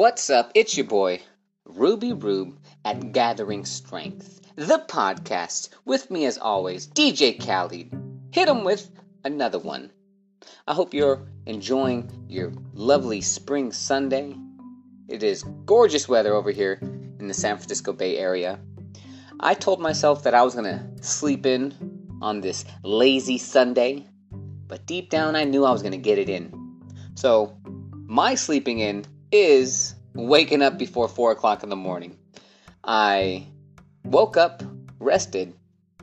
What's up? It's your boy, Ruby Rube at Gathering Strength, the podcast. With me, as always, DJ Khaled. Hit him with another one. I hope you're enjoying your lovely spring Sunday. It is gorgeous weather over here in the San Francisco Bay Area. I told myself that I was going to sleep in on this lazy Sunday, but deep down I knew I was going to get it in. So, my sleeping in is waking up before 4 o'clock in the morning. I woke up, rested,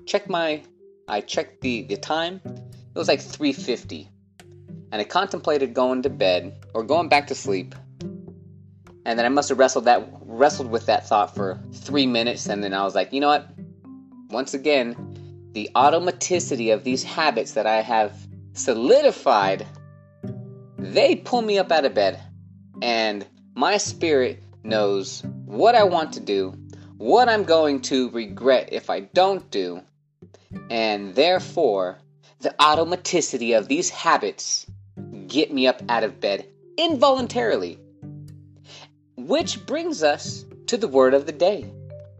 checked my, I checked the, the time. It was like 3.50. And I contemplated going to bed or going back to sleep. And then I must have wrestled that wrestled with that thought for three minutes, and then I was like, you know what? Once again, the automaticity of these habits that I have solidified, they pull me up out of bed and my spirit knows what I want to do, what I'm going to regret if I don't do, and therefore, the automaticity of these habits get me up out of bed involuntarily. Which brings us to the word of the day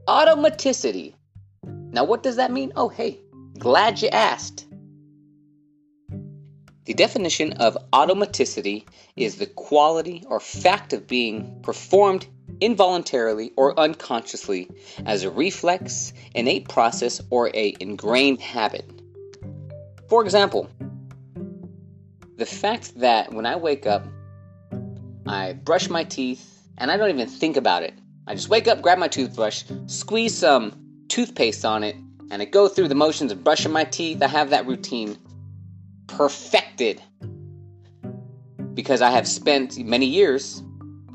automaticity. Now, what does that mean? Oh, hey, glad you asked. The definition of automaticity is the quality or fact of being performed involuntarily or unconsciously as a reflex, innate process, or a ingrained habit. For example, the fact that when I wake up, I brush my teeth and I don't even think about it. I just wake up, grab my toothbrush, squeeze some toothpaste on it, and I go through the motions of brushing my teeth. I have that routine perfected because I have spent many years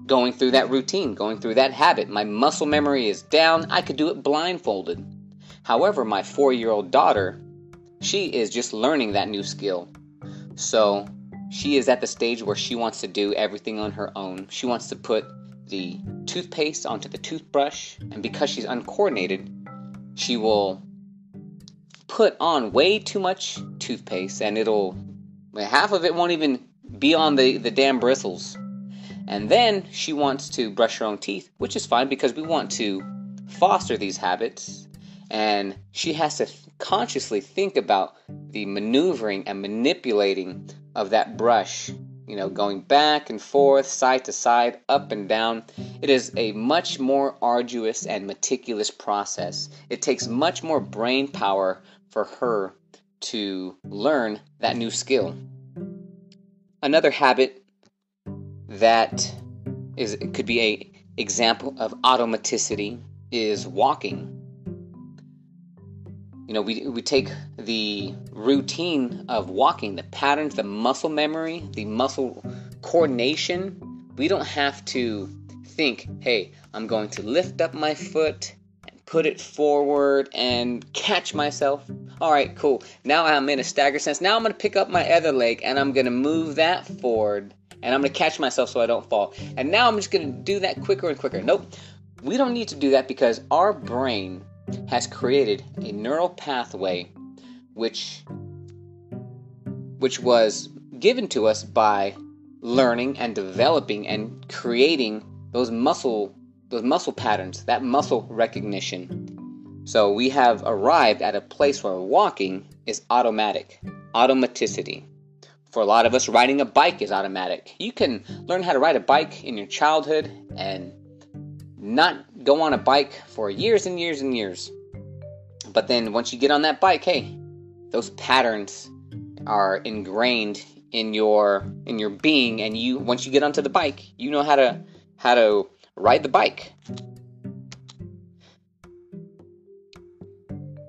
going through that routine, going through that habit. My muscle memory is down. I could do it blindfolded. However, my four year old daughter, she is just learning that new skill. So she is at the stage where she wants to do everything on her own. She wants to put the toothpaste onto the toothbrush, and because she's uncoordinated, she will put on way too much toothpaste and it'll half of it won't even be on the, the damn bristles. And then she wants to brush her own teeth, which is fine because we want to foster these habits. And she has to consciously think about the maneuvering and manipulating of that brush, you know, going back and forth, side to side, up and down. It is a much more arduous and meticulous process. It takes much more brain power for her to learn that new skill. Another habit that is could be a example of automaticity is walking. You know, we, we take the routine of walking, the patterns, the muscle memory, the muscle coordination. We don't have to think, hey, I'm going to lift up my foot put it forward and catch myself. All right, cool. Now I'm in a stagger sense. Now I'm going to pick up my other leg and I'm going to move that forward and I'm going to catch myself so I don't fall. And now I'm just going to do that quicker and quicker. Nope. We don't need to do that because our brain has created a neural pathway which which was given to us by learning and developing and creating those muscle those muscle patterns, that muscle recognition. So we have arrived at a place where walking is automatic, automaticity. For a lot of us, riding a bike is automatic. You can learn how to ride a bike in your childhood and not go on a bike for years and years and years. But then once you get on that bike, hey, those patterns are ingrained in your in your being and you once you get onto the bike, you know how to how to ride the bike.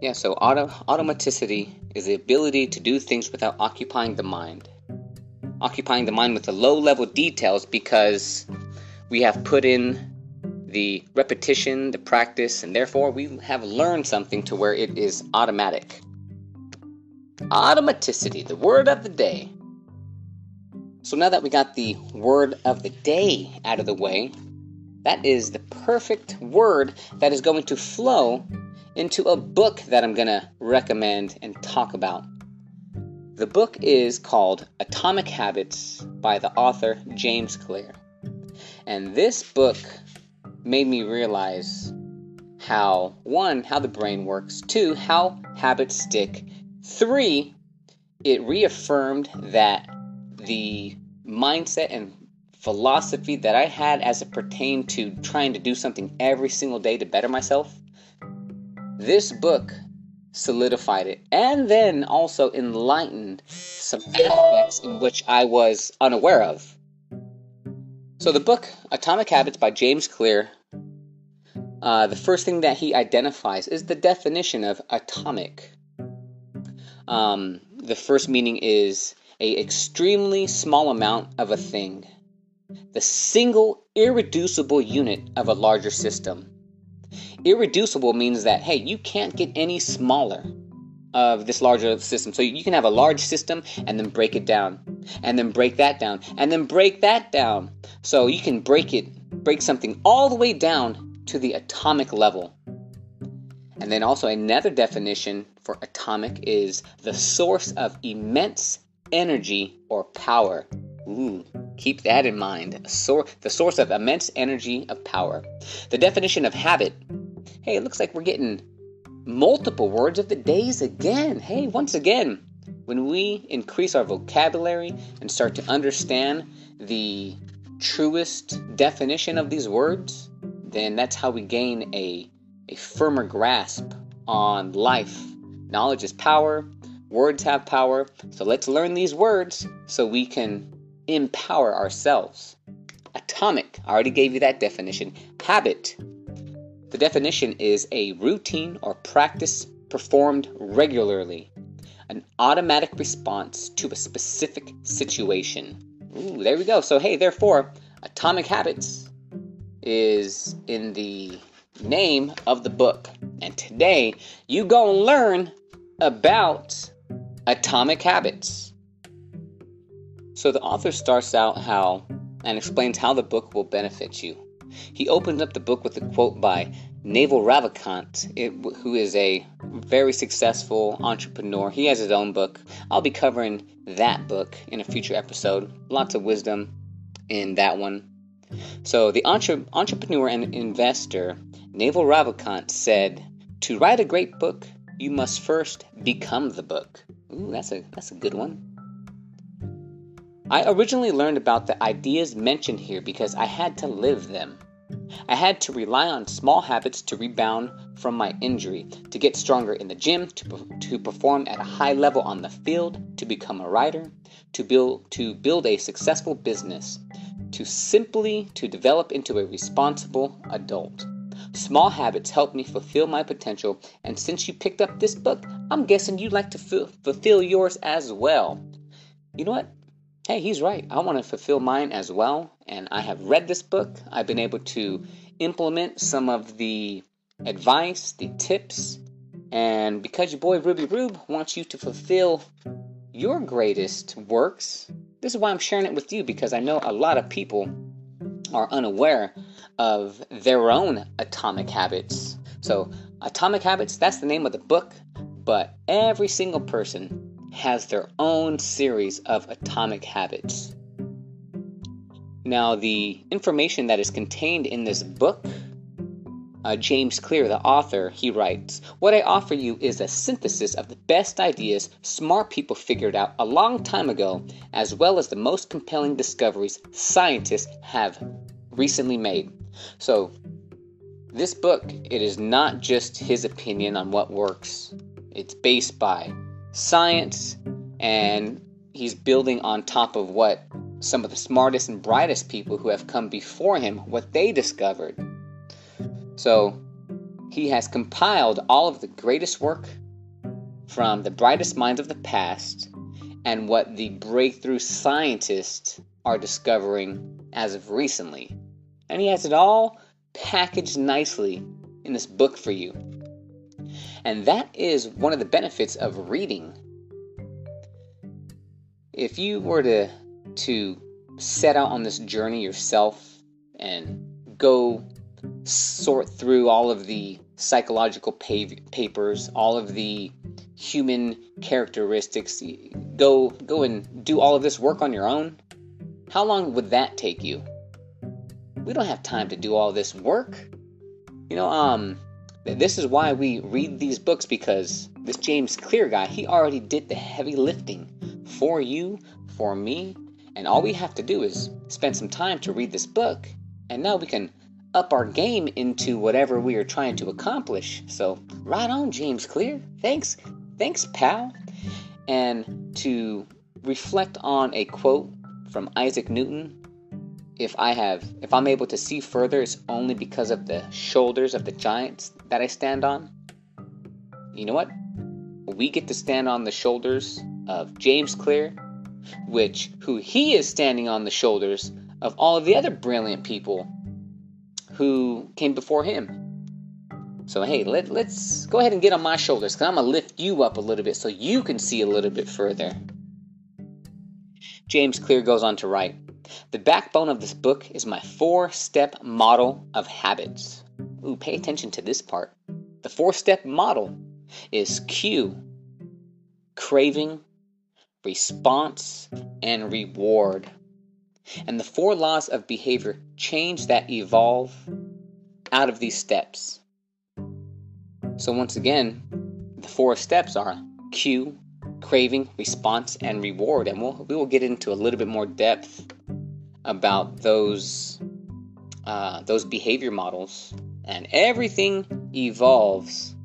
Yeah, so auto- automaticity is the ability to do things without occupying the mind. Occupying the mind with the low level details because we have put in the repetition, the practice, and therefore we have learned something to where it is automatic. Automaticity, the word of the day. So now that we got the word of the day out of the way, that is the perfect word that is going to flow into a book that I'm going to recommend and talk about. The book is called Atomic Habits by the author James Clear. And this book made me realize how one, how the brain works, two, how habits stick, three, it reaffirmed that the mindset and philosophy that I had as it pertained to trying to do something every single day to better myself. This book solidified it and then also enlightened some aspects in which I was unaware of. So, the book Atomic Habits by James Clear, uh, the first thing that he identifies is the definition of atomic. Um, the first meaning is a extremely small amount of a thing, the single irreducible unit of a larger system. Irreducible means that, hey, you can't get any smaller of this larger system. So you can have a large system and then break it down, and then break that down, and then break that down. So you can break it, break something all the way down to the atomic level. And then also another definition for atomic is the source of immense energy or power. Ooh, keep that in mind. Sor- the source of immense energy of power. The definition of habit Hey, it looks like we're getting multiple words of the days again. Hey, once again, when we increase our vocabulary and start to understand the truest definition of these words, then that's how we gain a, a firmer grasp on life. Knowledge is power, words have power, so let's learn these words so we can empower ourselves. Atomic, I already gave you that definition. Habit, the definition is a routine or practice performed regularly, an automatic response to a specific situation. Ooh, there we go. So, hey, therefore, Atomic Habits is in the name of the book. And today, you gonna learn about atomic habits. So the author starts out how and explains how the book will benefit you. He opens up the book with a quote by Naval Ravikant, who is a very successful entrepreneur. He has his own book. I'll be covering that book in a future episode. Lots of wisdom in that one. So, the entre- entrepreneur and investor Naval Ravikant said, "To write a great book, you must first become the book." Ooh, that's a that's a good one. I originally learned about the ideas mentioned here because I had to live them. I had to rely on small habits to rebound from my injury, to get stronger in the gym, to, to perform at a high level on the field, to become a writer, to build to build a successful business, to simply to develop into a responsible adult. Small habits help me fulfill my potential, and since you picked up this book, I'm guessing you'd like to f- fulfill yours as well. You know what? Hey, he's right. I want to fulfill mine as well. And I have read this book. I've been able to implement some of the advice, the tips. And because your boy Ruby Rube wants you to fulfill your greatest works, this is why I'm sharing it with you because I know a lot of people are unaware of their own atomic habits. So, Atomic Habits, that's the name of the book, but every single person has their own series of atomic habits. Now, the information that is contained in this book, uh, James Clear, the author, he writes What I offer you is a synthesis of the best ideas smart people figured out a long time ago, as well as the most compelling discoveries scientists have recently made. So, this book, it is not just his opinion on what works. It's based by science, and he's building on top of what some of the smartest and brightest people who have come before him what they discovered. So he has compiled all of the greatest work from the brightest minds of the past and what the breakthrough scientists are discovering as of recently. And he has it all packaged nicely in this book for you. And that is one of the benefits of reading. If you were to to set out on this journey yourself and go sort through all of the psychological papers, all of the human characteristics, go go and do all of this work on your own, how long would that take you? we don't have time to do all this work. You know, um, this is why we read these books because this James Clear guy, he already did the heavy lifting for you, for me, and all we have to do is spend some time to read this book, and now we can up our game into whatever we are trying to accomplish. So, right on, James Clear. Thanks. Thanks, pal. And to reflect on a quote from Isaac Newton, if I have if I'm able to see further, it's only because of the shoulders of the giants that I stand on. You know what? We get to stand on the shoulders of James Clear, which who he is standing on the shoulders of all of the other brilliant people who came before him. So hey, let, let's go ahead and get on my shoulders because I'm gonna lift you up a little bit so you can see a little bit further. James Clear goes on to write The backbone of this book is my four step model of habits. Ooh, pay attention to this part. The four step model is cue, craving, response, and reward. And the four laws of behavior change that evolve out of these steps. So, once again, the four steps are cue, craving, response, and reward. And we'll, we will get into a little bit more depth about those, uh, those behavior models. And everything evolves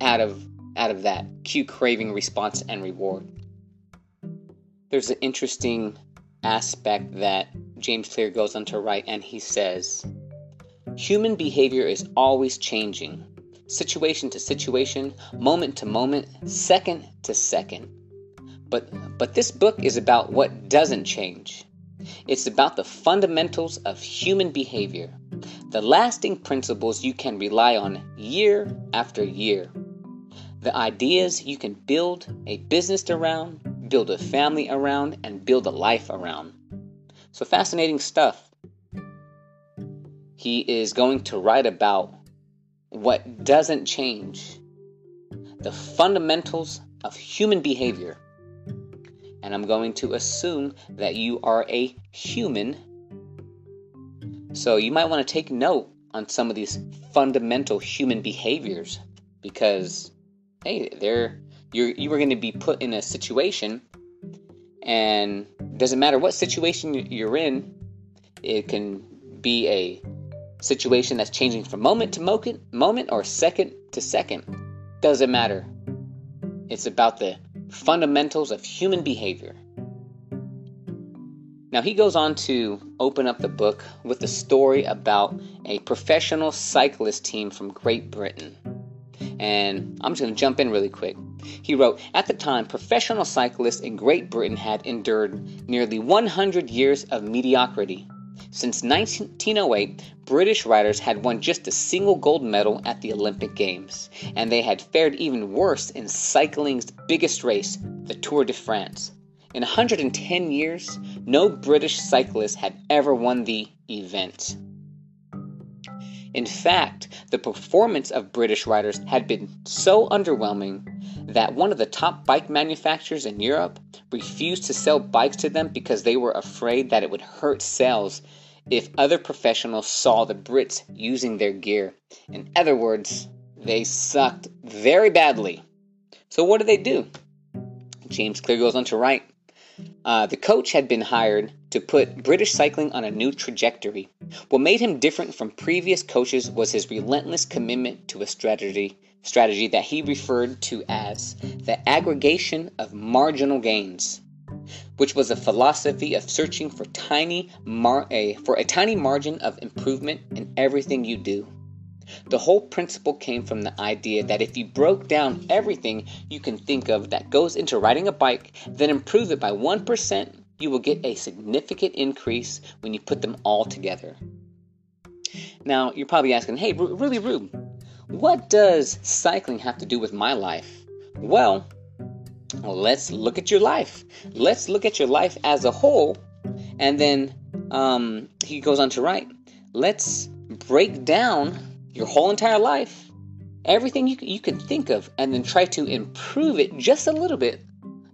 out of, out of that cue, craving, response, and reward. There's an interesting aspect that James Clear goes on to write, and he says, Human behavior is always changing, situation to situation, moment to moment, second to second. But, but this book is about what doesn't change. It's about the fundamentals of human behavior, the lasting principles you can rely on year after year, the ideas you can build a business around, build a family around, and build a life around. So, fascinating stuff. He is going to write about what doesn't change, the fundamentals of human behavior. And I'm going to assume that you are a human. So, you might want to take note on some of these fundamental human behaviors because, hey, they're you're you are going to be put in a situation and doesn't matter what situation you're in it can be a situation that's changing from moment to moment moment or second to second doesn't matter it's about the fundamentals of human behavior now he goes on to open up the book with a story about a professional cyclist team from Great Britain and I'm just going to jump in really quick. He wrote At the time, professional cyclists in Great Britain had endured nearly 100 years of mediocrity. Since 1908, British riders had won just a single gold medal at the Olympic Games, and they had fared even worse in cycling's biggest race, the Tour de France. In 110 years, no British cyclist had ever won the event. In fact, the performance of British riders had been so underwhelming that one of the top bike manufacturers in Europe refused to sell bikes to them because they were afraid that it would hurt sales if other professionals saw the Brits using their gear. In other words, they sucked very badly. So, what did they do? James Clear goes on to write uh, the coach had been hired to put British cycling on a new trajectory. What made him different from previous coaches was his relentless commitment to a strategy strategy that he referred to as the aggregation of marginal gains, which was a philosophy of searching for tiny mar- a, for a tiny margin of improvement in everything you do. The whole principle came from the idea that if you broke down everything you can think of that goes into riding a bike, then improve it by 1%, you will get a significant increase when you put them all together. Now, you're probably asking, hey, really, Rube, what does cycling have to do with my life? Well, let's look at your life. Let's look at your life as a whole. And then um, he goes on to write, let's break down your whole entire life, everything you, you can think of, and then try to improve it just a little bit,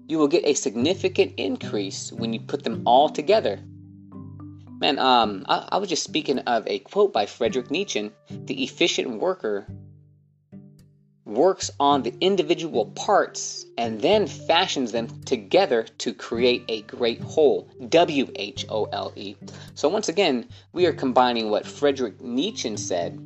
you will get a significant increase when you put them all together. Man, um, I, I was just speaking of a quote by Friedrich Nietzsche the efficient worker works on the individual parts and then fashions them together to create a great whole. W H O L E. So, once again, we are combining what Friedrich Nietzsche said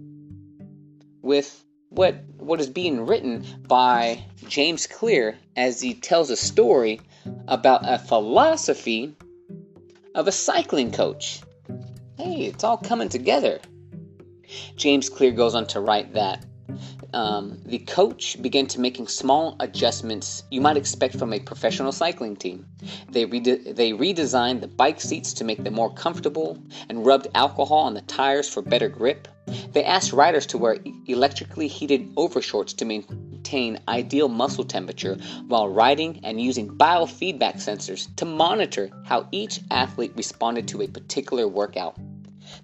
with what, what is being written by James Clear as he tells a story about a philosophy of a cycling coach. Hey, it's all coming together. James Clear goes on to write that um, the coach began to making small adjustments you might expect from a professional cycling team. They, rede- they redesigned the bike seats to make them more comfortable and rubbed alcohol on the tires for better grip. They asked riders to wear electrically heated overshorts to maintain ideal muscle temperature while riding and using biofeedback sensors to monitor how each athlete responded to a particular workout.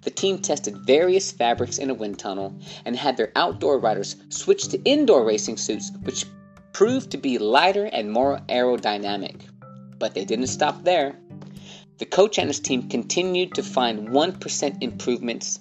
The team tested various fabrics in a wind tunnel and had their outdoor riders switch to indoor racing suits, which proved to be lighter and more aerodynamic. But they didn't stop there. The coach and his team continued to find 1% improvements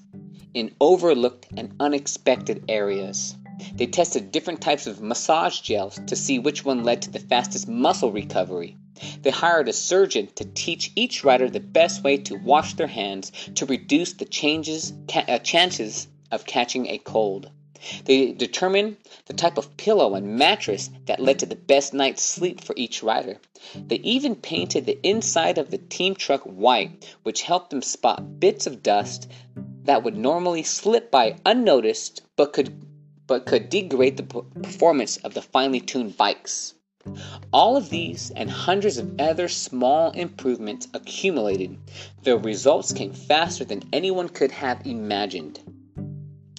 in overlooked and unexpected areas. They tested different types of massage gels to see which one led to the fastest muscle recovery. They hired a surgeon to teach each rider the best way to wash their hands to reduce the changes, ca- uh, chances of catching a cold. They determined the type of pillow and mattress that led to the best night's sleep for each rider. They even painted the inside of the team truck white, which helped them spot bits of dust that would normally slip by unnoticed but could but could degrade the performance of the finely tuned bikes. All of these and hundreds of other small improvements accumulated, the results came faster than anyone could have imagined.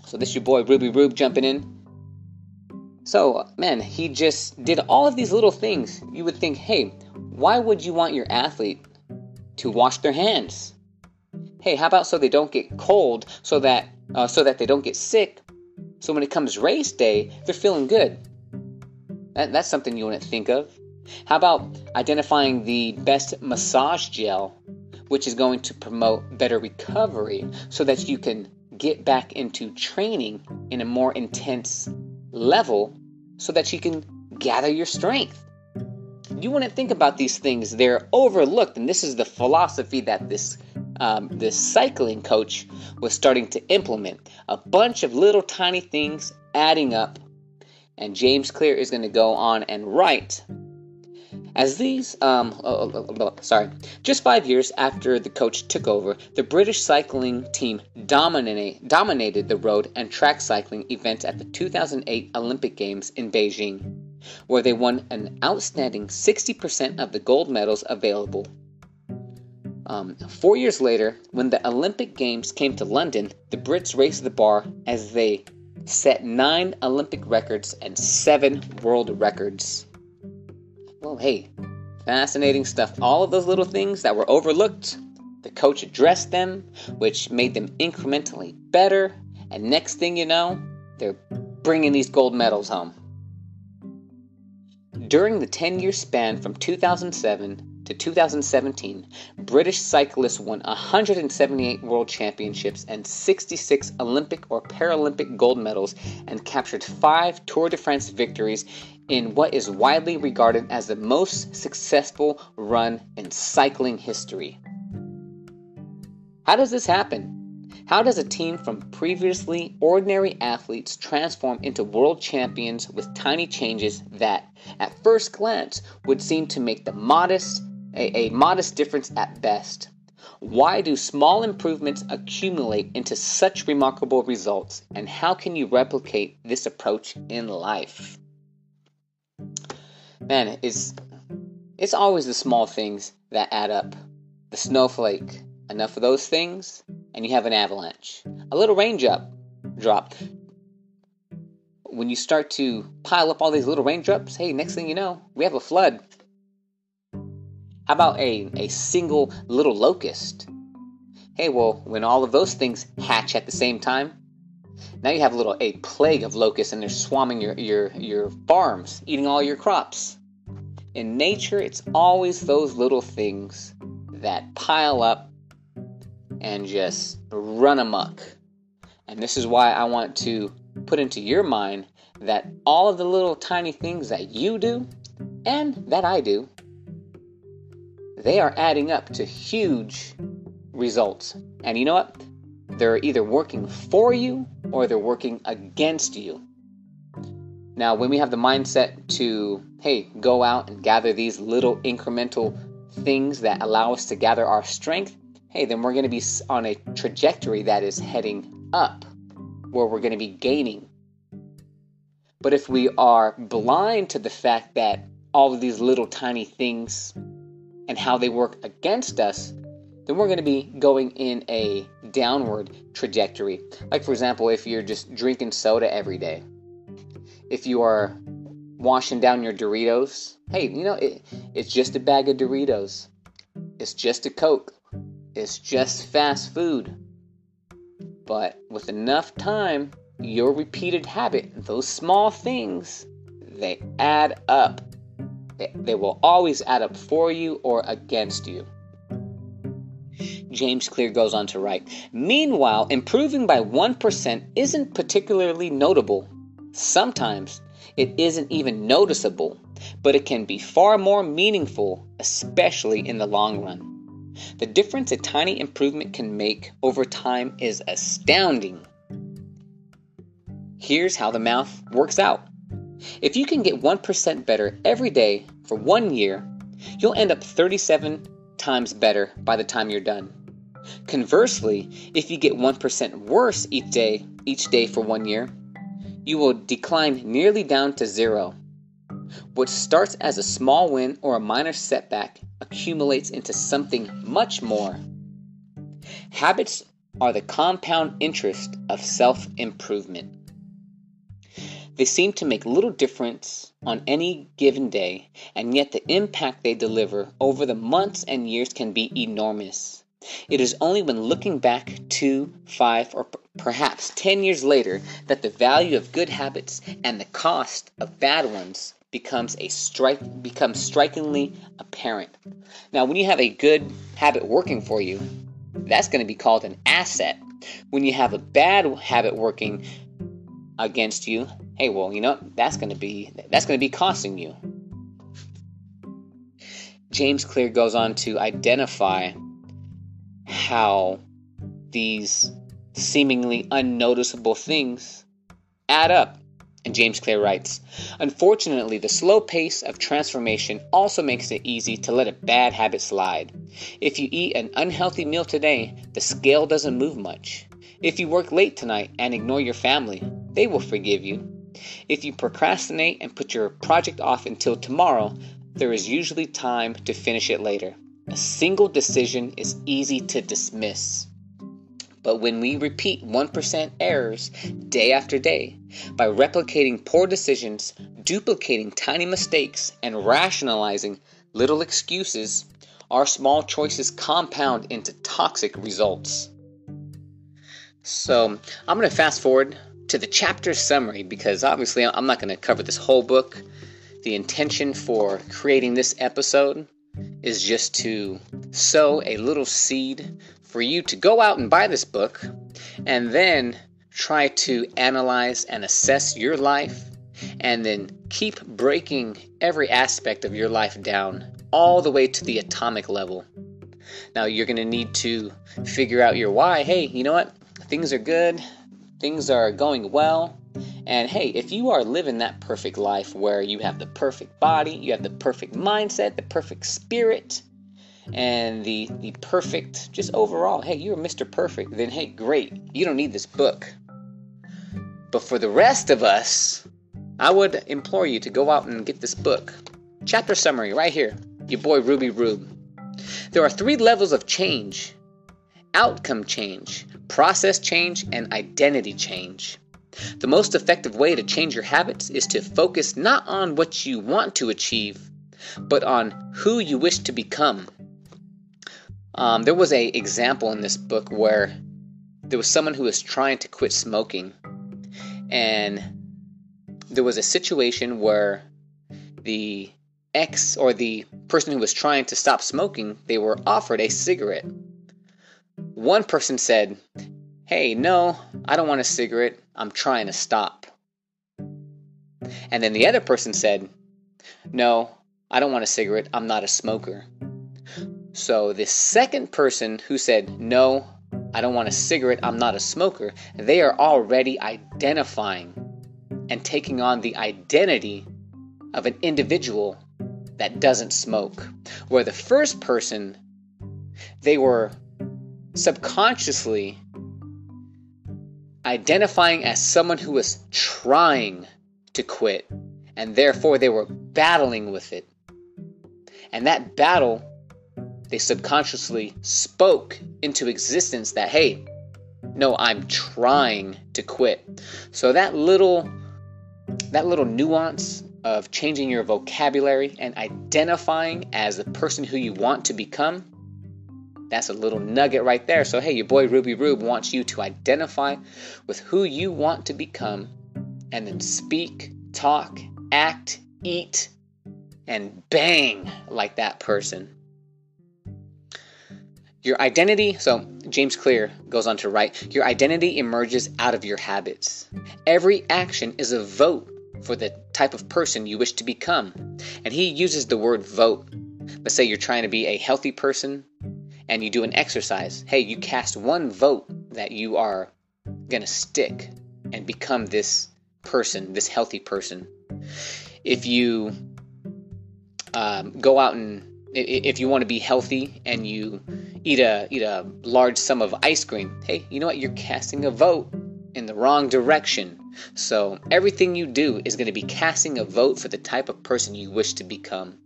So this your boy Ruby Rube jumping in. So, man, he just did all of these little things. You would think, hey, why would you want your athlete to wash their hands? Hey, how about so they don't get cold, so that uh, so that they don't get sick, so when it comes race day, they're feeling good. That, that's something you wouldn't think of. How about identifying the best massage gel, which is going to promote better recovery so that you can get back into training in a more intense level so that you can gather your strength? You wouldn't think about these things, they're overlooked, and this is the philosophy that this um, this cycling coach was starting to implement. A bunch of little tiny things adding up and James Clear is going to go on and write. As these, um, oh, oh, oh, sorry, just five years after the coach took over, the British cycling team dominate, dominated the road and track cycling events at the 2008 Olympic Games in Beijing, where they won an outstanding 60% of the gold medals available. Um, four years later, when the Olympic Games came to London, the Brits raised the bar as they set nine Olympic records and seven world records. Well, hey, fascinating stuff. All of those little things that were overlooked, the coach addressed them, which made them incrementally better. And next thing you know, they're bringing these gold medals home. During the 10 year span from 2007 to 2017, British cyclists won 178 world championships and 66 Olympic or Paralympic gold medals and captured five Tour de France victories in what is widely regarded as the most successful run in cycling history. How does this happen? How does a team from previously ordinary athletes transform into world champions with tiny changes that, at first glance, would seem to make the modest a, a modest difference at best. Why do small improvements accumulate into such remarkable results, and how can you replicate this approach in life? Man, it's it's always the small things that add up. The snowflake, enough of those things, and you have an avalanche. A little raindrop drop. When you start to pile up all these little raindrops, hey, next thing you know, we have a flood. How about a, a single little locust? Hey, well, when all of those things hatch at the same time, now you have a little a plague of locusts and they're swarming your, your, your farms, eating all your crops. In nature, it's always those little things that pile up and just run amok. And this is why I want to put into your mind that all of the little tiny things that you do and that I do, they are adding up to huge results. And you know what? They're either working for you or they're working against you. Now, when we have the mindset to, hey, go out and gather these little incremental things that allow us to gather our strength, hey, then we're going to be on a trajectory that is heading up, where we're going to be gaining. But if we are blind to the fact that all of these little tiny things and how they work against us, then we're going to be going in a downward trajectory. Like, for example, if you're just drinking soda every day, if you are washing down your Doritos, hey, you know, it, it's just a bag of Doritos, it's just a Coke, it's just fast food. But with enough time, your repeated habit, those small things, they add up. They, will always add up for you or against you. James Clear goes on to write Meanwhile, improving by 1% isn't particularly notable. Sometimes it isn't even noticeable, but it can be far more meaningful, especially in the long run. The difference a tiny improvement can make over time is astounding. Here's how the math works out. If you can get 1% better every day for one year, you'll end up 37 times better by the time you're done. Conversely, if you get 1% worse each day, each day for one year, you will decline nearly down to zero. What starts as a small win or a minor setback accumulates into something much more. Habits are the compound interest of self improvement. They seem to make little difference on any given day, and yet the impact they deliver over the months and years can be enormous. It is only when looking back two, five, or perhaps ten years later that the value of good habits and the cost of bad ones becomes a strike becomes strikingly apparent. Now, when you have a good habit working for you, that's going to be called an asset. When you have a bad habit working against you, hey, well, you know, that's going to be that's going to be costing you. James Clear goes on to identify how these seemingly unnoticeable things add up. And James Clear writes Unfortunately, the slow pace of transformation also makes it easy to let a bad habit slide. If you eat an unhealthy meal today, the scale doesn't move much. If you work late tonight and ignore your family, they will forgive you. If you procrastinate and put your project off until tomorrow, there is usually time to finish it later. A single decision is easy to dismiss. But when we repeat 1% errors day after day, by replicating poor decisions, duplicating tiny mistakes, and rationalizing little excuses, our small choices compound into toxic results. So, I'm going to fast forward to the chapter summary because obviously I'm not going to cover this whole book. The intention for creating this episode is just to sow a little seed for you to go out and buy this book and then try to analyze and assess your life and then keep breaking every aspect of your life down all the way to the atomic level. Now, you're going to need to figure out your why. Hey, you know what? Things are good, things are going well. And hey, if you are living that perfect life where you have the perfect body, you have the perfect mindset, the perfect spirit, and the the perfect just overall, hey, you're Mr. Perfect, then hey, great. You don't need this book. But for the rest of us, I would implore you to go out and get this book. Chapter summary right here. Your boy Ruby Rube. There are three levels of change outcome change, process change, and identity change. The most effective way to change your habits is to focus not on what you want to achieve, but on who you wish to become. Um, there was a example in this book where there was someone who was trying to quit smoking, and there was a situation where the ex or the person who was trying to stop smoking they were offered a cigarette one person said, Hey, no, I don't want a cigarette. I'm trying to stop. And then the other person said, No, I don't want a cigarette. I'm not a smoker. So the second person who said, No, I don't want a cigarette. I'm not a smoker, they are already identifying and taking on the identity of an individual that doesn't smoke. Where the first person, they were subconsciously identifying as someone who was trying to quit, and therefore they were battling with it. And that battle, they subconsciously spoke into existence that, hey, no, I'm trying to quit. So that little that little nuance of changing your vocabulary and identifying as the person who you want to become, that's a little nugget right there. So, hey, your boy Ruby Rube wants you to identify with who you want to become and then speak, talk, act, eat, and bang like that person. Your identity, so James Clear goes on to write, your identity emerges out of your habits. Every action is a vote for the type of person you wish to become. And he uses the word vote. Let's say you're trying to be a healthy person and you do an exercise. Hey, you cast one vote that you are going to stick and become this person, this healthy person. If you um, go out and if you want to be healthy and you eat a eat a large sum of ice cream, hey, you know what? You're casting a vote in the wrong direction. So everything you do is going to be casting a vote for the type of person you wish to become.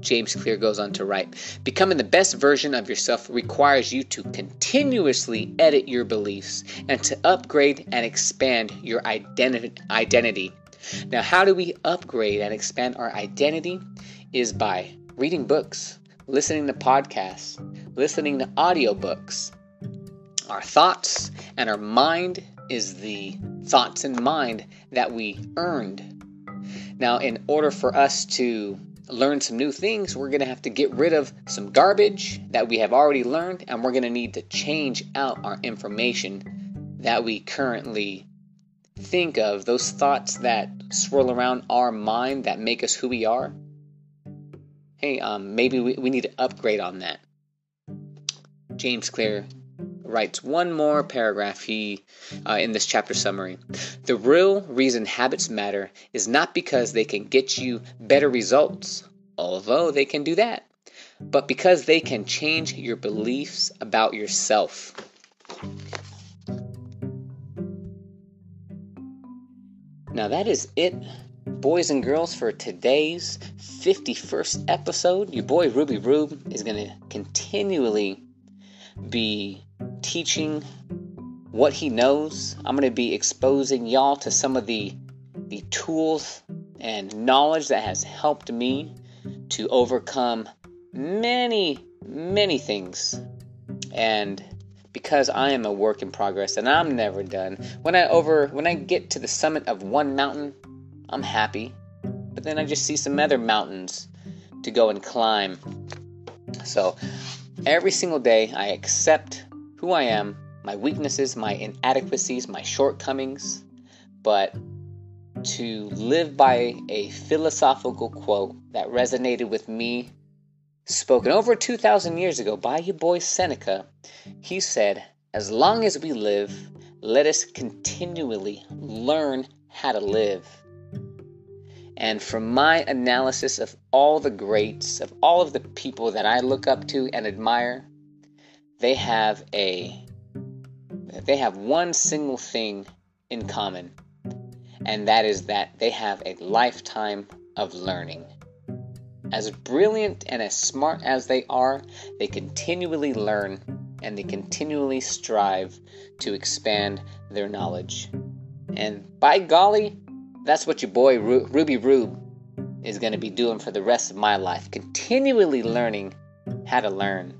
James Clear goes on to write Becoming the best version of yourself requires you to continuously edit your beliefs and to upgrade and expand your identity. Now, how do we upgrade and expand our identity? Is by reading books, listening to podcasts, listening to audiobooks. Our thoughts and our mind is the thoughts and mind that we earned. Now, in order for us to learn some new things, we're going to have to get rid of some garbage that we have already learned, and we're going to need to change out our information that we currently think of, those thoughts that swirl around our mind that make us who we are. Hey, um, maybe we, we need to upgrade on that. James Clear writes one more paragraph he uh, in this chapter summary. The real reason habits matter is not because they can get you better results, although they can do that, but because they can change your beliefs about yourself. Now that is it, boys and girls, for today's 51st episode. Your boy Ruby Rube is going to continually be teaching what he knows. I'm going to be exposing y'all to some of the the tools and knowledge that has helped me to overcome many many things. And because I am a work in progress and I'm never done. When I over when I get to the summit of one mountain, I'm happy. But then I just see some other mountains to go and climb. So every single day I accept who I am, my weaknesses, my inadequacies, my shortcomings, but to live by a philosophical quote that resonated with me, spoken over 2,000 years ago by your boy Seneca. He said, As long as we live, let us continually learn how to live. And from my analysis of all the greats, of all of the people that I look up to and admire, they have a they have one single thing in common and that is that they have a lifetime of learning. As brilliant and as smart as they are they continually learn and they continually strive to expand their knowledge. And by golly that's what your boy Ru- ruby rube is going to be doing for the rest of my life continually learning how to learn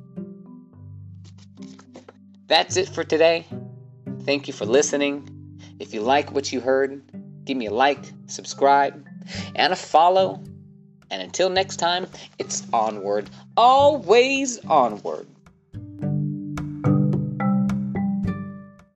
that's it for today. Thank you for listening. If you like what you heard, give me a like, subscribe, and a follow. And until next time, it's onward, always onward.